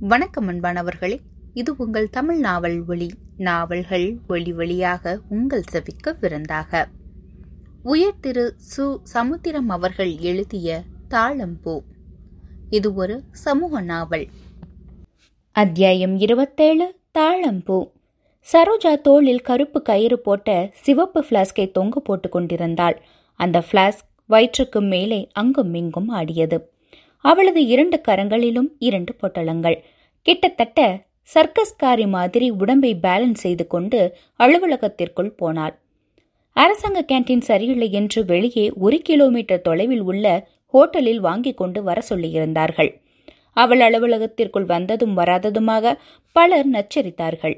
வணக்கம் அன்பானவர்களே. இது உங்கள் தமிழ் நாவல் ஒளி நாவல்கள் ஒளி வழியாக உங்கள் செவிக்க விருந்தாக. உயர் திரு சு. சமுத்திரம் அவர்கள் எழுதிய தாளம்பூ. இது ஒரு சமூக நாவல். அத்தியாயம் இருபத்தேழு தாழம்பூ சரோஜா தோளில் கருப்பு கயிறு போட்ட சிவப்பு பிளாஸ்கை தொங்க போட்டு கொண்டிருந்தாள். அந்த பிளாஸ்க் வயிற்றுக்கு மேலே அங்கும் இங்கும் ஆடியது. அவளது இரண்டு கரங்களிலும் இரண்டு பொட்டலங்கள். கிட்டத்தட்ட சர்க்கஸ்காரி மாதிரி உடம்பை பேலன்ஸ் செய்து கொண்டு அலுவலகத்திற்குள் போனாள். அரசாங்க கேன்டீன் சரியில்லை என்று வெளியே ஒரு கிலோமீட்டர் தொலைவில் உள்ள ஹோட்டலில் வாங்கிக் கொண்டு வர சொல்லியிருந்தார்கள். அவள் அலுவலகத்திற்குள் வந்ததும் வராததுமாக பலர் நச்சரித்தார்கள்.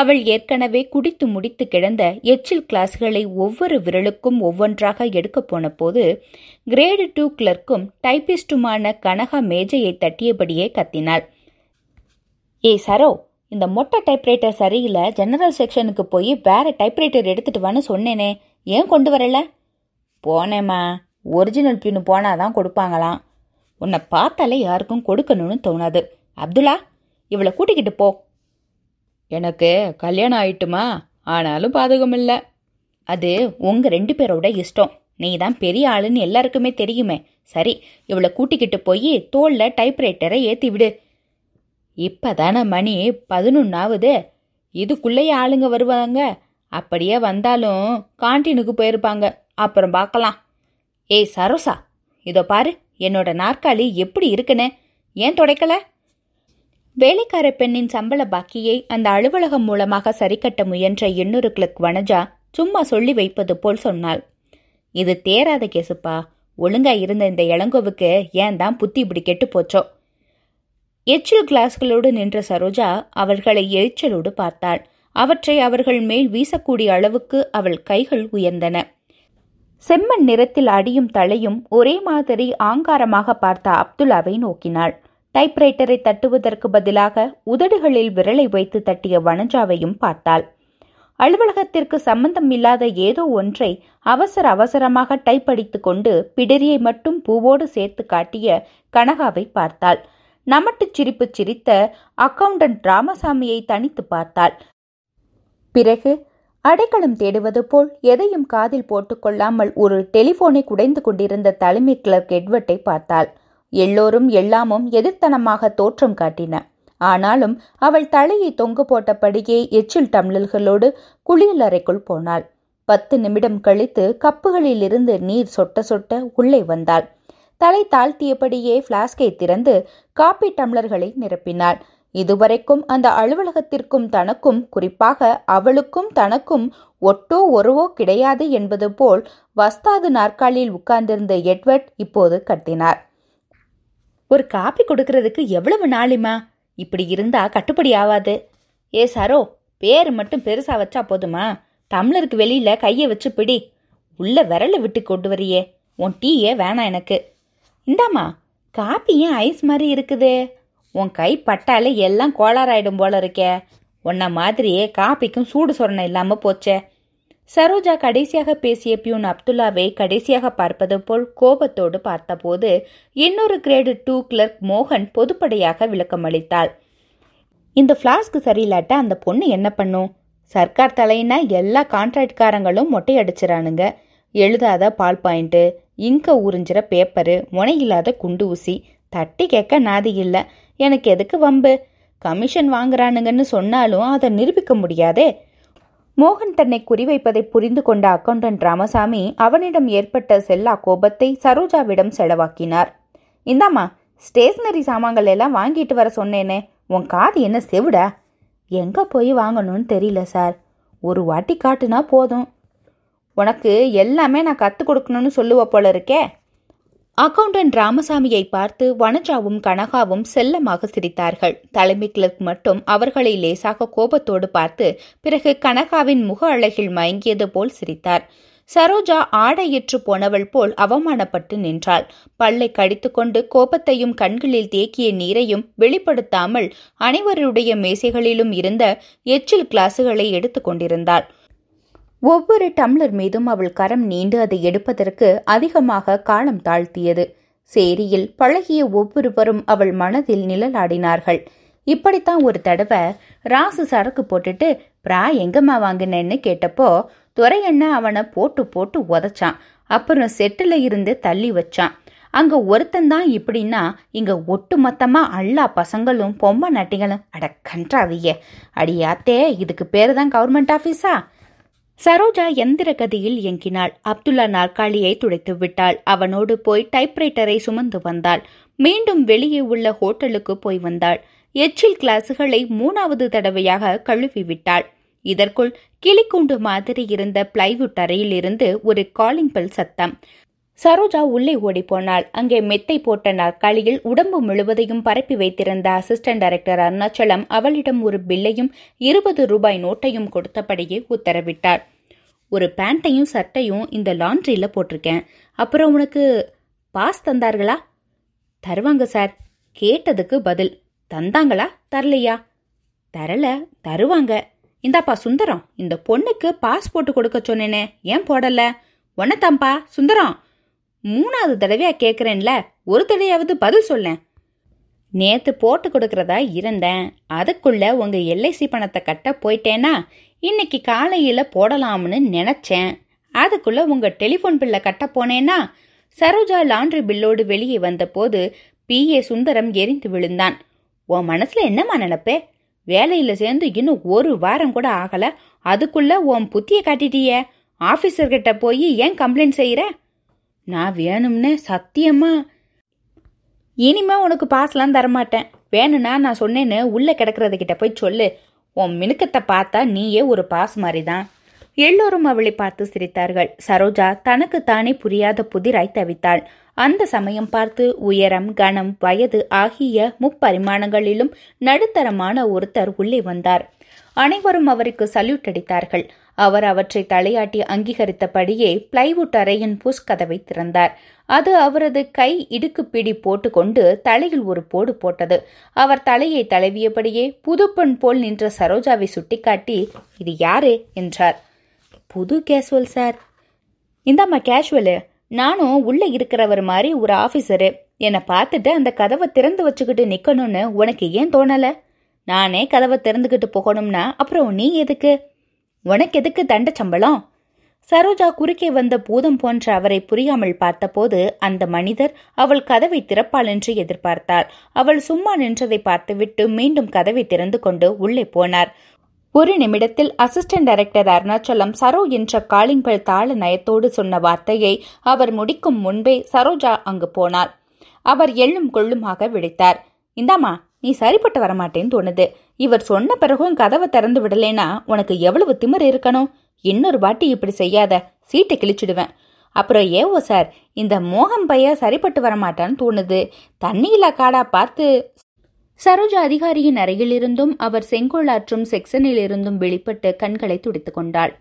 அவள் ஏற்கனவே குடித்து முடித்து கிடந்த எச்சில் கிளாஸ்களை ஒவ்வொரு விரலுக்கும் ஒவ்வொன்றாக எடுக்கப் போன போது கிரேடு டூ கிளர்க்கும் டைபிஸ்டுமான கனகா மேஜையை தட்டியபடியே கத்தினாள். ஏய் சரோ இந்த மொட்டை டைப்ரைட்டர் சரியில்லை ஜெனரல் செக்ஷனுக்கு போய் வேற டைப்ரைட்டர் எடுத்துட்டு வான்னு சொன்னேனே ஏன் கொண்டு வரல? போனேம்மா ஒரிஜினல் பின்னு போனாதான் கொடுப்பாங்களாம். உன்னை பார்த்தாலே யாருக்கும் கொடுக்கணும்னு தோணாது. அப்துல்லா இவளை கூட்டிக்கிட்டு போ. எனக்கு கல்யாணம் ஆயிட்டுமா? ஆனாலும் பாதகம் இல்லை அது உங்க ரெண்டு பேரோட இஷ்டம். நீ தான் பெரிய ஆளுன்னு எல்லாருக்குமே தெரியுமே. சரி இவளை கூட்டிக்கிட்டு போய் தோல்ல டைப்ரைட்டரை ஏத்தி விடு. இப்பதானே மணி பதினொன்னாவது. இதுக்குள்ளேயே ஆளுங்க வருவாங்க. அப்படியே வந்தாலும் கான்டீனுக்கு போயிருப்பாங்க. அப்புறம் பார்க்கலாம். ஏய் சரோசா இதோ பாரு என்னோட நாற்காலி எப்படி இருக்குன்னு? ஏன் துடைக்கல? வேலைக்கார பெண்ணின் சம்பள பாக்கியை அந்த அலுவலகம் மூலமாக சரிக்கட்ட முயன்ற இன்னொரு கிளக் வனஜா சும்மா சொல்லி வைப்பது போல் சொன்னாள். இது தேராத கேசுப்பா. ஒழுங்கா இருந்த இந்த இளங்கோவுக்கு ஏன் தான் புத்தி இப்படி கெட்டு போச்சோ? எச்சில் கிளாஸ்களோடு நின்ற சரோஜா அவர்களை எரிச்சலோடு பார்த்தாள். அவற்றை அவர்கள் மேல் வீசக்கூடிய அளவுக்கு அவள் கைகள் உயர்ந்தன. செம்மண் நிறத்தில் அடியும் தலையும் ஒரே மாதிரி ஆங்காரமாக பார்த்த அப்துல்லாவை நோக்கினாள். டைப்ரைட்டரை தட்டுவதற்கு பதிலாக உதடுகளில் விரலை வைத்து தட்டிய வனஜாவையும் பார்த்தாள். அலுவலகத்திற்கு சம்பந்தம் இல்லாத ஏதோ ஒன்றை அவசர அவசரமாக டைப் அடித்துக் கொண்டு பிடரியை மட்டும் பூவோடு சேர்த்து காட்டிய கனகாவை பார்த்தாள். நமட்டுச் சிரிப்பு சிரித்த அக்கவுண்டன்ட் ராமசாமியை தனித்து பார்த்தாள். பிறகு அடைக்கலம் தேடுவது போல் எதையும் காதில் போட்டுக்கொள்ளாமல் ஒரு டெலிபோனை குடைந்து கொண்டிருந்த தலைமை கிளர்க் எட்வர்ட்டை பார்த்தாள். எல்லோரும் எல்லாமும் எதிர்த்தனமாக தோற்றம் காட்டின. ஆனாலும் அவள் தலையை தொங்கு போட்டபடியே எச்சில் டம்ளல்களோடு குளியலறைக்குள் போனாள். பத்து நிமிடம் கழித்து கப்புகளில் இருந்து நீர் சொட்ட சொட்ட உள்ளே வந்தாள். தலை தாழ்த்தியபடியே பிளாஸ்கை திறந்து காப்பி டம்ளர்களை நிரப்பினாள். இதுவரைக்கும் அந்த அலுவலகத்திற்கும் தனக்கும் குறிப்பாக அவளுக்கும் தனக்கும் ஒட்டோ ஒருவோ கிடையாது என்பது போல் வஸ்தாது நாற்காலியில் உட்கார்ந்திருந்த எட்வர்ட் இப்போது கத்தினார். ஒரு காப்பி கொடுக்கறதுக்கு எவ்வளவு நாளிமா இப்படி இருந்தா கட்டுப்படி ஆகாது ஏ சாரோ பேர் மட்டும் பெருசா வச்சா போதுமா? டம்ளருக்கு வெளியில கையை வச்சு பிடி. உள்ள விரல விட்டு கொண்டு வரியே. உன் டீயே வேணாம் எனக்கு. இந்தாம்மா காப்பி ஏன் ஐஸ் மாதிரி இருக்குது? உன் கை பட்டாலே எல்லாம் கோளாறாயிடும் போல இருக்கே. உன்ன மாதிரியே காப்பிக்கும் சூடு சொரணை இல்லாம போச்சே. சரோஜா கடைசியாக பேசிய பியூன் அப்துல்லாவை கடைசியாக பார்ப்பது போல் கோபத்தோடு பார்த்தபோது இன்னொரு கிரேடு டூ கிளர்க் மோகன் பொதுப்படையாக விளக்கமளித்தாள் இந்த ஃப்ளாஸ்க்கு சரியில்லாட்ட அந்த பொண்ணு என்ன பண்ணும்? சர்க்கார் தலையினா எல்லா கான்ட்ராக்ட்காரங்களும் மொட்டையடிச்சிடானுங்க எழுதாத பால் பாயிண்ட்டு இங்க உறிஞ்சிற பேப்பரு முனையில்லாத குண்டு ஊசி தட்டி கேட்க நாதி இல்லை. எனக்கு எதுக்கு வம்பு? கமிஷன் வாங்குறானுங்கன்னு சொன்னாலும் அதை நிரூபிக்க முடியாதே. மோகன் தன்னை குறிவைப்பதை புரிந்து கொண்ட அக்கவுண்டன்ட் ராமசாமி அவனிடம் ஏற்பட்ட செல்லா கோபத்தை சரோஜாவிடம் செலவாக்கினார். இந்தாம்மா ஸ்டேஷனரி சாமான்கள் எல்லாம் வாங்கிட்டு வர சொன்னேனே உன் காது என்ன செவிடா? எங்க போய் வாங்கணும்னு தெரியல சார். ஒரு வாட்டி காட்டுனா போதும். உனக்கு எல்லாமே நான் கற்றுக் கொடுக்கணும்னு சொல்லுவ போல இருக்கே. அக்கவுண்டன்ட் ராமசாமியை பார்த்து வனஜாவும் கனகாவும் செல்லமாக சிரித்தார்கள். தலைமை கிளர்க் மட்டும் அவர்களை லேசாக கோபத்தோடு பார்த்து பிறகு கனகாவின் முக அழகில் மயங்கியது போல் சிரித்தார். சரோஜா ஆடையிற்று போனவள் போல் அவமானப்பட்டு நின்றாள். பல்லை கடித்துக்கொண்டு கோபத்தையும் கண்களில் தேக்கிய நீரையும் வெளிப்படுத்தாமல் அனைவருடைய மேசைகளிலும் இருந்த எச்சில் கிளாசுகளை எடுத்துக் கொண்டிருந்தாள். ஒவ்வொரு டம்ளர் மீதும் அவள் கரம் நீண்டு அதை எடுப்பதற்கு அதிகமாக காலம் தாழ்த்தியது. சேரியில் பழகிய ஒவ்வொருவரும் அவள் மனதில் நிழலாடினார்கள். இப்படித்தான் ஒரு தடவை ராசு சரக்கு போட்டுட்டு பிரா எங்கம்மா வாங்கினேன்னு கேட்டப்போ துரையண்ண அவனை போட்டு போட்டு உதைச்சான். அப்புறம் செட்டில் இருந்து தள்ளி வச்சான். அங்க ஒருத்தன் தான் இப்படின்னா இங்க ஒட்டு மொத்தமா எல்லா பசங்களும் பொம்மை நட்டிகளும் அட கன்றாவிய. அடியாத்தே இதுக்கு பேரு தான் கவர்மெண்ட் ஆஃபீஸா சரோஜா எந்திர கதியில் இயங்கினாள். அப்துல்லா நாற்காலியை துடைத்து விட்டாள். அவனோடு போய் டைப்ரைட்டரை சுமந்து வந்தாள். மீண்டும் வெளியே உள்ள ஹோட்டலுக்கு போய் வந்தாள். எச்சில் கிளாஸுகளை மூணாவது தடவையாக கழுவி விட்டாள். இதற்குள் கிளிக்கூண்டு மாதிரி இருந்த பிளைவுட் அறையில் இருந்து ஒரு காலிங் பெல் சத்தம். சரோஜா உள்ளே ஓடிப்போனாள். அங்கே மெத்தை போட்ட நாற்காலியில் உடம்பு முழுவதையும் பரப்பி வைத்திருந்த அசிஸ்டன்ட் டைரக்டர் அருணாச்சலம் அவளிடம் ஒரு பில்லையும் இருபது ரூபாய் நோட்டையும் கொடுத்தபடியே உத்தரவிட்டார். ஒரு பேண்ட்டையும் சட்டையும் இந்த லாண்ட்ரியில போட்டிருக்கேன். அப்புறம் உனக்கு பாஸ் தந்தார்களா? தருவாங்க சார். கேட்டதுக்கு பதில் தந்தாங்களா? தரலையா? தரல தருவாங்க. இந்தாப்பா சுந்தரம். இந்த பொண்ணுக்கு பாஸ் போட்டு கொடுக்க சொன்னேனே. ஏன் போடல? ஒன்னதாம்பா சுந்தரம். மூணாவது தடவையா கேட்குறேன்ல ஒரு தடவையாவது பதில் சொல்லேன். நேத்து போட்டு கொடுக்கறதா இருந்தேன். அதுக்குள்ள உங்க எல்ஐசி பணத்தை கட்ட போயிட்டேனா இன்னைக்கு காலையில போடலாம்னு நினைச்சேன். அதுக்குள்ள உங்க டெலிஃபோன் பில்லை கட்ட போனேனா சரோஜா லாண்ட்ரி பில்லோடு வெளியே வந்தபோது பி ஏ சுந்தரம் எரிந்து விழுந்தான். உன் மனசுல என்னம்மா நினைப்பே? வேலையில சேர்ந்து இன்னும் ஒரு வாரம் கூட ஆகல. அதுக்குள்ள உன் புத்திய காட்டிட்டிய. ஆபீசர்கிட்ட போய் ஏன் கம்ப்ளைண்ட் செய்யற? நான் வேணும்னு சத்தியமா? இனிமே உனக்கு பாஸ்லாம் தரமாட்டேன். வேணும்னா நான் சொன்னேன்னு உள்ள கிடக்கிறது கிட்ட போய் சொல்லு. உன் மினுக்கத்தை பார்த்தா நீயே ஒரு பாஸ் மாதிரி தான் எல்லோரும் அவளை பார்த்து சிரித்தார்கள். சரோஜா தனக்கு தானே புரியாத புதிராய் தவித்தாள். அந்த சமயம் பார்த்து உயரம் கனம் வயது ஆகிய முப்பரிமாணங்களிலும் நடுத்தரமான ஒருத்தர் உள்ளே வந்தார். அனைவரும் அவருக்கு சல்யூட் அடித்தார்கள். அவர் அவற்றை தலையாட்டி அங்கீகரித்தபடியே பிளைவுட் அறையின் புஷ் கதவை திறந்தார். அது அவரது கை இடுக்கு பிடி போட்டுக்கொண்டு தலையில் ஒரு போடு போட்டது. அவர் தலையை தழுவியபடியே புதுப்பெண் போல் நின்ற சரோஜாவை சுட்டிக்காட்டி இது யாரு? என்றார். புது கேஷுவல் சார் இந்தாம்மா கேஷுவலு நானும் உள்ள இருக்கிறவர் மாதிரி ஒரு ஆபீசரு என்னை பார்த்துட்டு அந்த கதவை திறந்து வச்சுக்கிட்டு நிக்கணும்னு உனக்கு ஏன் தோணல? நானே கதவை திறந்துகிட்டு போகணும்னா அப்புறம் நீ எதுக்கு? உனக்கு எதுக்கு தண்ட சம்பளம்? சரோஜா குறுக்கே வந்த பூதம் போன்ற அவரை புரியாமல் பார்த்தபோது அந்த மனிதர் அவள் கதவை திறப்பாள் என்று எதிர்பார்த்தாள் அவள் சும்மா நின்றதை பார்த்துவிட்டு மீண்டும் கதவை திறந்து கொண்டு உள்ளே போனார். ஒரு நிமிடத்தில் அசிஸ்டன்ட் டைரக்டர் அருணாச்சலம் சரோ என்ற காலிங்கள் தாள நயத்தோடு சொன்ன வார்த்தையை அவர் முடிக்கும் முன்பே சரோஜா அங்கு போனார். அவர் எள்ளும் கொள்ளுமாக விழித்தார் இந்தாமா நீ சரிப்பட்டு வரமாட்டேன்னு தோணுது. இவர் சொன்ன பிறகும் கதவை திறந்து விடலேனா உனக்கு எவ்வளவு திமிர் இருக்கணும்? இன்னொரு வாட்டி இப்படி செய்யாத. சீட்டை கிழிச்சிடுவேன். அப்புறம் ஏவோ சார் இந்த மோகம் பைய சரிப்பட்டு வரமாட்டான்னு தோணுது. தண்ணியில காடா பார்த்து சரோஜா அதிகாரியின் அறையிலிருந்தும் அவர் செங்கோலாற்றும் செக்ஷனில் இருந்தும் வெளிப்பட்டு கண்களை துடித்துக் கொண்டாள்.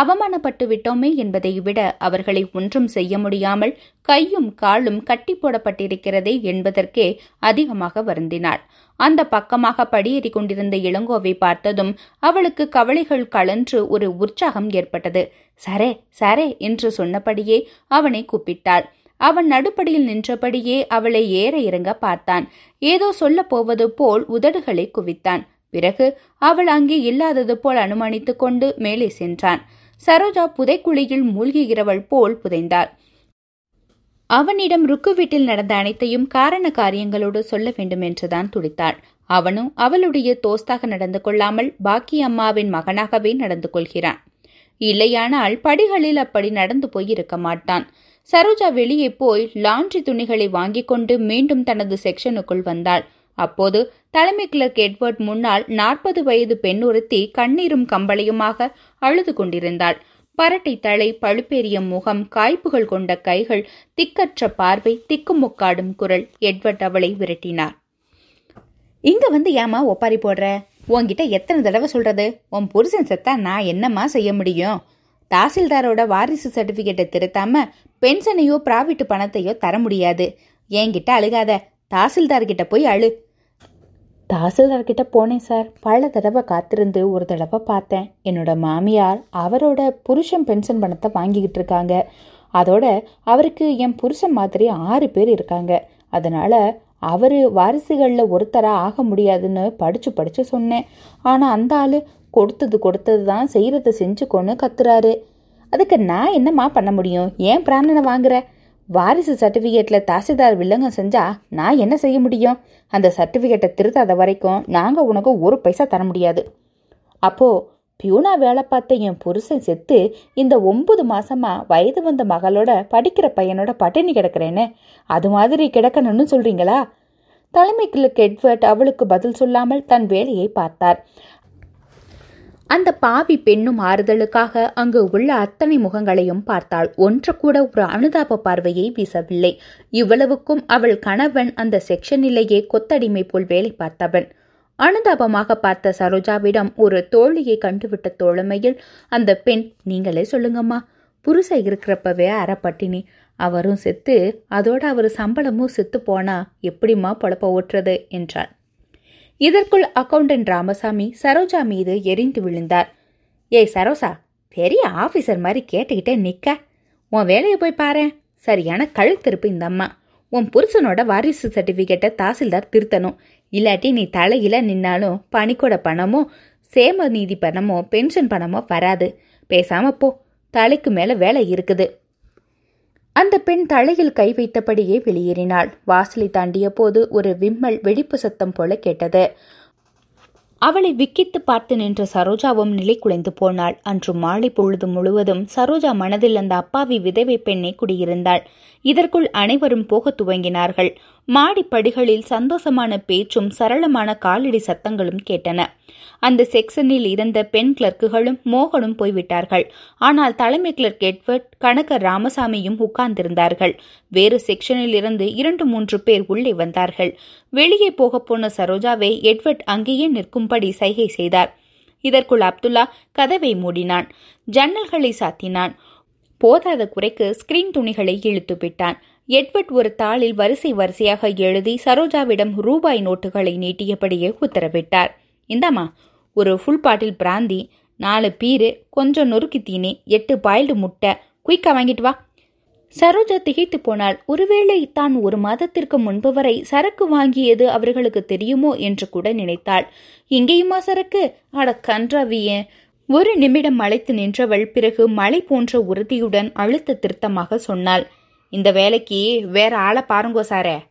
அவமானப்பட்டு விட்டோமே என்பதை விட அவர்களை ஒன்றும் செய்ய முடியாமல் கையும் காலும் கட்டி போடப்பட்டிருக்கிறதே என்பதற்கே அதிகமாக வருந்தினாள். அந்த பக்கமாக படியேறி கொண்டிருந்த இளங்கோவை பார்த்ததும் அவளுக்கு கவலைகள் கலன்று ஒரு உற்சாகம் ஏற்பட்டது. சரே சரே என்று சொன்னபடியே அவனை கூப்பிட்டாள். அவன் நடுப்படியில் நின்றபடியே அவளை ஏற இறங்க பார்த்தான். ஏதோ சொல்ல போவது போல் உதடுகளை குவித்தான். பிறகு அவள் அங்கே இல்லாதது போல் அனுமானித்துக் கொண்டு மேலே சென்றான். சரோஜா புதைக்குழியில் மூழ்குகிறவள் போல் புதைந்தாள் அவனிடம் ருக்கு வீட்டில் நடந்த அனைத்தையும் காரண காரியங்களோடு சொல்ல வேண்டும் என்றுதான் துடித்தாள். அவனும் அவளுடைய தோஸ்தாக நடந்து கொள்ளாமல் பாக்கி அம்மாவின் மகனாகவே நடந்து கொள்கிறான். இல்லையானால் படிகளில் அப்படி நடந்து போய் இருக்க மாட்டான். சரோஜா வெளியே போய் லாண்ட்ரி துணிகளை வாங்கிக் கொண்டு மீண்டும் தனது செக்ஷனுக்குள் வந்தாள். அப்போது தலைமை கிளர்க் எட்வர்ட் முன்னால் நாற்பது வயது பெண் ஒருத்தி கண்ணீரும் கம்பளையுமாக அழுது கொண்டிருந்தாள். பரட்டை தலை பழுப்பேறிய முகம் காய்ப்புகள் கொண்ட கைகள் திக்கற்ற பார்வை திக்குமுக்காடும் குரல். எட்வர்ட் அவளை விரட்டினார். இங்க வந்து ஏமா ஒப்பாரி போடுற? உன்கிட்ட எத்தனை தடவை சொல்றது? உன் புருஷன் செத்தா நான் என்னம்மா செய்ய முடியும்? தாசில்தாரோட வாரிசு சர்டிபிகேட்டை திருத்தாம பென்ஷனையோ பிராவிட்டு பணத்தையோ தர முடியாது. என்கிட்ட அழுகாத. தாசில்தார்கிட்ட போய் அழு. தாசில்தார்கிட்ட போனேன் சார். பல தடவை காத்திருந்து ஒரு தடவை பார்த்தேன். என்னோட மாமியார் அவரோட புருஷன் பென்ஷன் பணத்தை வாங்கிக்கிட்டு இருக்காங்க. அதோட அவருக்கு என் புருஷன் மாதிரி ஆறு பேர் இருக்காங்க. அதனால அவர் வாரிசுகளில் ஒருத்தராக ஆக முடியாதுன்னு படித்து படித்து சொன்னேன். ஆனால் அந்த ஆள் கொடுத்தது கொடுத்தது தான் செய்கிறத செஞ்சுக்கோன்னு கத்துறாரு. அதுக்கு நான் என்னம்மா பண்ண முடியும்? ஏன் பிராணனை வாங்குற? வாரிசு சர்டிஃபிகேட்டில் தாசில்தார் வில்லங்கம் செஞ்சா நான் என்ன செய்ய முடியும்? அந்த சர்டிஃபிகேட்டை திருத்தாத வரைக்கும் நாங்கள் உனக்கு ஒரு பைசா தர முடியாது. அப்போ பியூனா வேலை பார்த்த என் புருஷன் செத்து இந்த ஒன்பது மாசமா வயது வந்த மகளோட படிக்கிற பையனோட பட்டினி கிடக்கிறேன்னு. அது மாதிரி கிடக்கணும்னு சொல்றீங்களா? தலைமை கிளர்க் எட்வர்ட் அவளுக்கு பதில் சொல்லாமல் தன் வேலையை பார்த்தார். அந்த பாவி பெண்ணும் ஆறுதலுக்காக அங்கு உள்ள அத்தனை முகங்களையும் பார்த்தாள். ஒன்று கூட ஒரு அனுதாப பார்வையை வீசவில்லை. இவ்வளவுக்கும் அவள் கணவன் அந்த செக்ஷனிலேயே கொத்தடிமை போல் வேலை பார்த்தவன். அனுதாபமாக பார்த்த சரோஜாவிடம் ஒரு தோழியை கண்டுவிட்ட தோழமையில் அந்த பெண் நீங்களே சொல்லுங்கம்மா. புருஷ இருக்கிறப்பவே அறப்பட்டினி. அவரும் செத்து அதோட அவர் சம்பளமும் செத்து போனா எப்படிம்மா பொழப்ப ஓட்டுறது? என்றாள். இதற்குள் அக்கவுண்டன்ட் ராமசாமி சரோஜா மீது எரிந்து விழுந்தார். ஏய் சரோசா பெரிய ஆபீசர் மாதிரி கேட்டுக்கிட்டே நிக்க. உன் வேலையை போய் பாரு. சரியான கழுத்திருப்பு இந்த அம்மா. உன் புருஷனோட வாரிசு சர்டிபிகேட்டை தாசில்தார் திருத்தணும். இல்லாட்டி நீ தலையில நின்னாலும் பணிக்கோட பணமோ சேம நீதி பணமோ பென்ஷன் பணமோ வராது. பேசாம போ. தலைக்கு மேல வேலை இருக்குது. அந்த பெண் தலையில் கை வைத்தபடியே வெளியேறினாள். வாசலை தாண்டிய போது ஒரு விம்மல் வெடிப்பு சத்தம் போல கேட்டது. அவளை விக்கித்து பார்த்து நின்ற சரோஜாவும் நிலை குலைந்து போனாள். அன்று மாலை பொழுது முழுவதும் சரோஜா மனதில் அந்த அப்பாவி விதவை பெண்ணை குடியிருந்தாள். இதற்குள் அனைவரும் போக துவங்கினார்கள். மாடிப்படிகளில் சந்தோஷமான பேச்சும் சரளமான காலடி சத்தங்களும் கேட்டன. அந்த செக்ஷனில் இருந்த பெண் கிளர்க்குகளும் மோகனும் போய்விட்டார்கள். ஆனால் தலைமை கிளர்க் எட்வர்ட் கணக்கர் ராமசாமியும் உட்கார்ந்திருந்தார்கள். வேறு செக்ஷனில் இருந்து இரண்டு மூன்று பேர் உள்ளே வந்தார்கள். வெளியே போகப் போன சரோஜாவை எட்வர்ட் அங்கேயே நிற்கும்படி சைகை செய்தார். இதற்குள் அப்துல்லா கதவை மூடினான். ஜன்னல்களை சாத்தினான். போதாத குறைக்கு ஸ்கிரீன் துணிகளை இழுத்து விட்டான் எட்வர்ட் ஒரு தாளில் வரிசை வரிசையாக எழுதி சரோஜாவிடம் ரூபாய் நோட்டுகளை நீட்டியபடியே உத்தரவிட்டார். இந்தாமா ஒரு ஃபுல் பாட்டில் பிராந்தி நாலு பீரு கொஞ்சம் நொறுக்கி தீனி எட்டு பாயில்டு முட்டை குயிக்கா வாங்கிட்டு வா. சரோஜா திகைத்து போனாள். ஒருவேளை தான் ஒரு மாதத்திற்கு முன்பு வரை சரக்கு வாங்கியது அவர்களுக்கு தெரியுமோ என்று கூட நினைத்தாள். இங்கேயுமா சரக்கு? அட கன்றாவிய. ஒரு நிமிடம் அழைத்து நின்றவள் பிறகு மலை போன்ற உறுதியுடன் அழுத்த திருத்தமாக சொன்னாள். இந்த வேலைக்கு வேற ஆளை பாருங்கோ சாரே.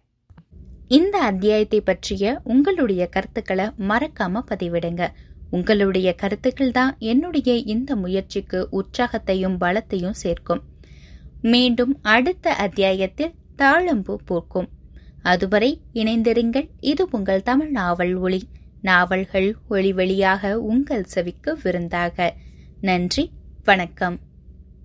இந்த அத்தியாயத்தை பற்றிய உங்களுடைய கருத்துக்களை மறக்காம பதிவிடுங்க. உங்களுடைய கருத்துக்கள் தான் என்னுடைய இந்த முயற்சிக்கு உற்சாகத்தையும் பலத்தையும் சேர்க்கும். மீண்டும் அடுத்த அத்தியாயத்தில் தாழம்பு பூக்கும். அதுவரை இணைந்திருங்கள். இது உங்கள் தமிழ் நாவல் ஒளி. நாவல்கள் ஒளி வழியாக உங்கள் செவிக்கு விருந்தாக. நன்றி. வணக்கம்.